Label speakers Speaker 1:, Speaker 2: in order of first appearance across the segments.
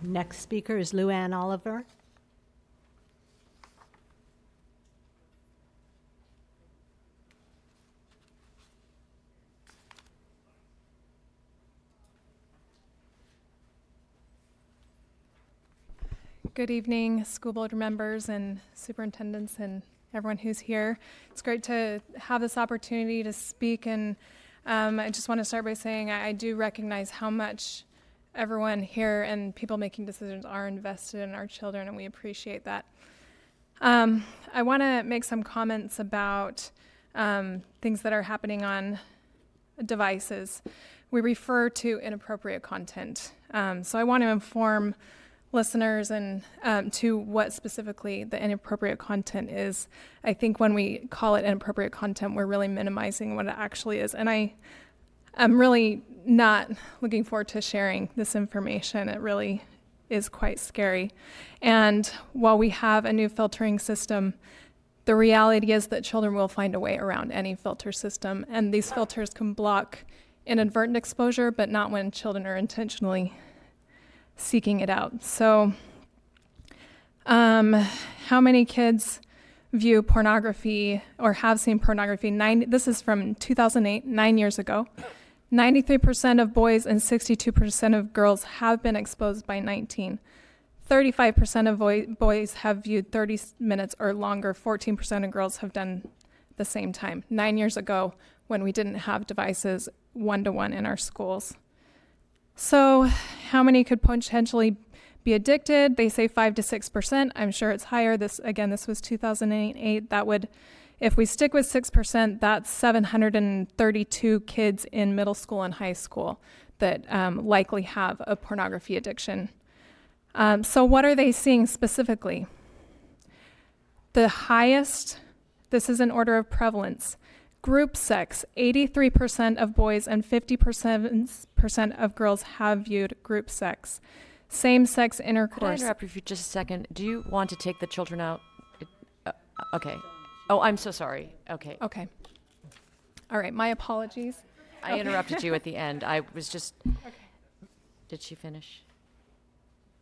Speaker 1: Next speaker is Lou Ann Oliver.
Speaker 2: Good evening, school board members and superintendents and everyone who's here. It's great to have this opportunity to speak, and um, I just want to start by saying I, I do recognize how much everyone here and people making decisions are invested in our children, and we appreciate that. Um, I want to make some comments about um, things that are happening on devices. We refer to inappropriate content. Um, so I want to inform listeners and um, to what specifically the inappropriate content is. I think when we call it inappropriate content, we're really minimizing what it actually is. And I am really not looking forward to sharing this information. It really is quite scary. And while we have a new filtering system, the reality is that children will find a way around any filter system. And these filters can block inadvertent exposure, but not when children are intentionally seeking it out. So, um, how many kids view pornography or have seen pornography? Nine, this is from 2008, nine years ago. 93% of boys and 62% of girls have been exposed by 19. 35% of boy, boys have viewed 30 minutes or longer. 14% of girls have done the same time. Nine years ago, when we didn't have devices one to one in our schools. So, how many could potentially be addicted? They say 5 to 6%. I'm sure it's higher. This again, this was 2008. That would if we stick with 6%, that's 732 kids in middle school and high school that um, likely have a pornography addiction. Um, so, what are they seeing specifically? The highest, this is an order of prevalence, Group sex 83% of boys and 50% of girls have viewed group sex. Same sex
Speaker 3: Could I
Speaker 2: intercourse.
Speaker 3: interrupt you for just a second? Do you want to take the children out? It- uh, Okay. Oh, I'm so sorry. Okay.
Speaker 2: Okay. All right, my apologies.
Speaker 3: I interrupted you at the end. I was just, did she finish?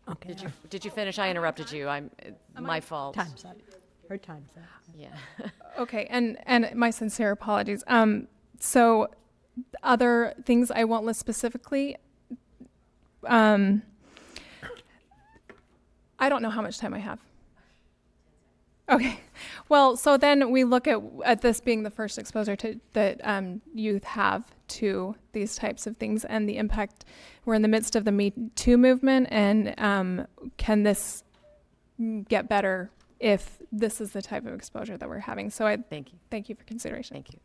Speaker 1: Okay,
Speaker 3: Did you, did you finish? I interrupted you. I'm, uh, my fault.
Speaker 1: time's up. Her time's up.
Speaker 3: Yeah.
Speaker 2: Okay, and and my sincere apologies. Um, so other things I won't list specifically. Um, I don't know how much time I have. Okay, well, so then we look at at this being the first exposure to that um, youth have to these types of things and the impact. We're in the midst of the Me Too movement, and um, can this get better if this is the type of exposure that we're having? So I
Speaker 3: Thank you.
Speaker 2: thank you for consideration.
Speaker 3: Thank you.